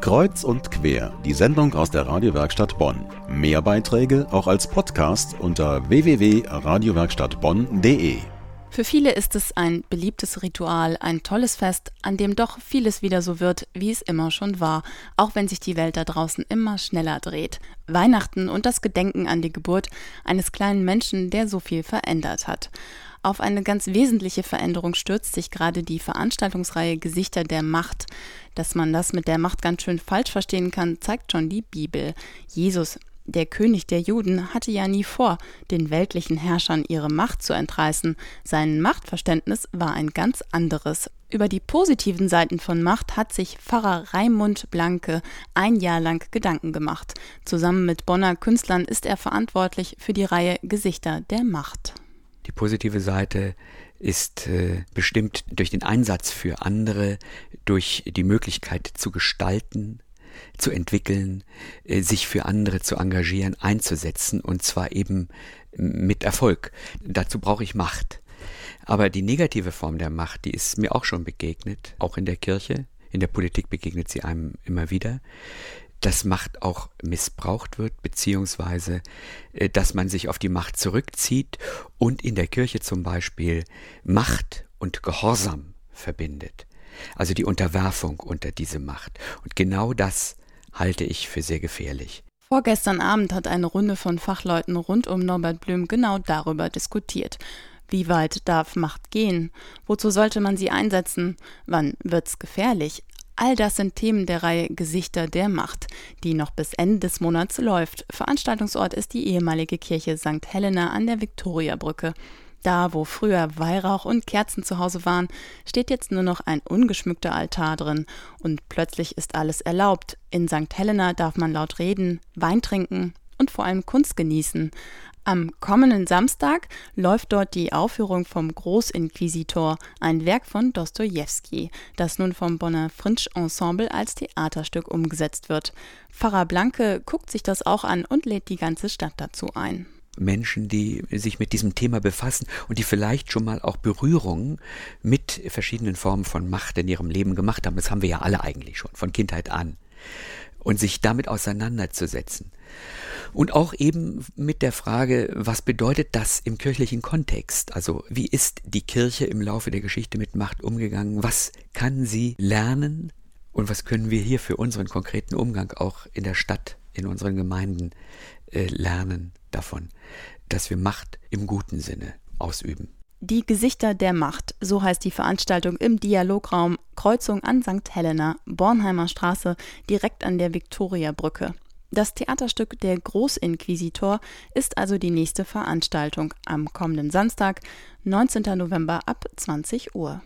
Kreuz und quer, die Sendung aus der Radiowerkstatt Bonn. Mehr Beiträge auch als Podcast unter www.radiowerkstattbonn.de. Für viele ist es ein beliebtes Ritual, ein tolles Fest, an dem doch vieles wieder so wird, wie es immer schon war, auch wenn sich die Welt da draußen immer schneller dreht. Weihnachten und das Gedenken an die Geburt eines kleinen Menschen, der so viel verändert hat. Auf eine ganz wesentliche Veränderung stürzt sich gerade die Veranstaltungsreihe Gesichter der Macht. Dass man das mit der Macht ganz schön falsch verstehen kann, zeigt schon die Bibel. Jesus, der König der Juden hatte ja nie vor, den weltlichen Herrschern ihre Macht zu entreißen. Sein Machtverständnis war ein ganz anderes. Über die positiven Seiten von Macht hat sich Pfarrer Raimund Blanke ein Jahr lang Gedanken gemacht. Zusammen mit Bonner Künstlern ist er verantwortlich für die Reihe Gesichter der Macht. Die positive Seite ist äh, bestimmt durch den Einsatz für andere, durch die Möglichkeit zu gestalten, zu entwickeln, äh, sich für andere zu engagieren, einzusetzen und zwar eben mit Erfolg. Dazu brauche ich Macht. Aber die negative Form der Macht, die ist mir auch schon begegnet, auch in der Kirche. In der Politik begegnet sie einem immer wieder dass Macht auch missbraucht wird, beziehungsweise äh, dass man sich auf die Macht zurückzieht und in der Kirche zum Beispiel Macht und Gehorsam verbindet. Also die Unterwerfung unter diese Macht. Und genau das halte ich für sehr gefährlich. Vorgestern Abend hat eine Runde von Fachleuten rund um Norbert Blüm genau darüber diskutiert. Wie weit darf Macht gehen? Wozu sollte man sie einsetzen? Wann wird's gefährlich? All das sind Themen der Reihe Gesichter der Macht, die noch bis Ende des Monats läuft. Veranstaltungsort ist die ehemalige Kirche St. Helena an der Viktoriabrücke. Da, wo früher Weihrauch und Kerzen zu Hause waren, steht jetzt nur noch ein ungeschmückter Altar drin. Und plötzlich ist alles erlaubt. In St. Helena darf man laut reden, Wein trinken und vor allem Kunst genießen. Am kommenden Samstag läuft dort die Aufführung vom Großinquisitor, ein Werk von Dostojewski, das nun vom Bonner Fringe Ensemble als Theaterstück umgesetzt wird. Pfarrer Blanke guckt sich das auch an und lädt die ganze Stadt dazu ein. Menschen, die sich mit diesem Thema befassen und die vielleicht schon mal auch Berührungen mit verschiedenen Formen von Macht in ihrem Leben gemacht haben. Das haben wir ja alle eigentlich schon, von Kindheit an. Und sich damit auseinanderzusetzen. Und auch eben mit der Frage, was bedeutet das im kirchlichen Kontext? Also wie ist die Kirche im Laufe der Geschichte mit Macht umgegangen? Was kann sie lernen? Und was können wir hier für unseren konkreten Umgang auch in der Stadt, in unseren Gemeinden äh, lernen davon, dass wir Macht im guten Sinne ausüben? Die Gesichter der Macht, so heißt die Veranstaltung im Dialograum Kreuzung an St. Helena, Bornheimer Straße, direkt an der Viktoriabrücke. Das Theaterstück Der Großinquisitor ist also die nächste Veranstaltung am kommenden Samstag, 19. November ab 20 Uhr.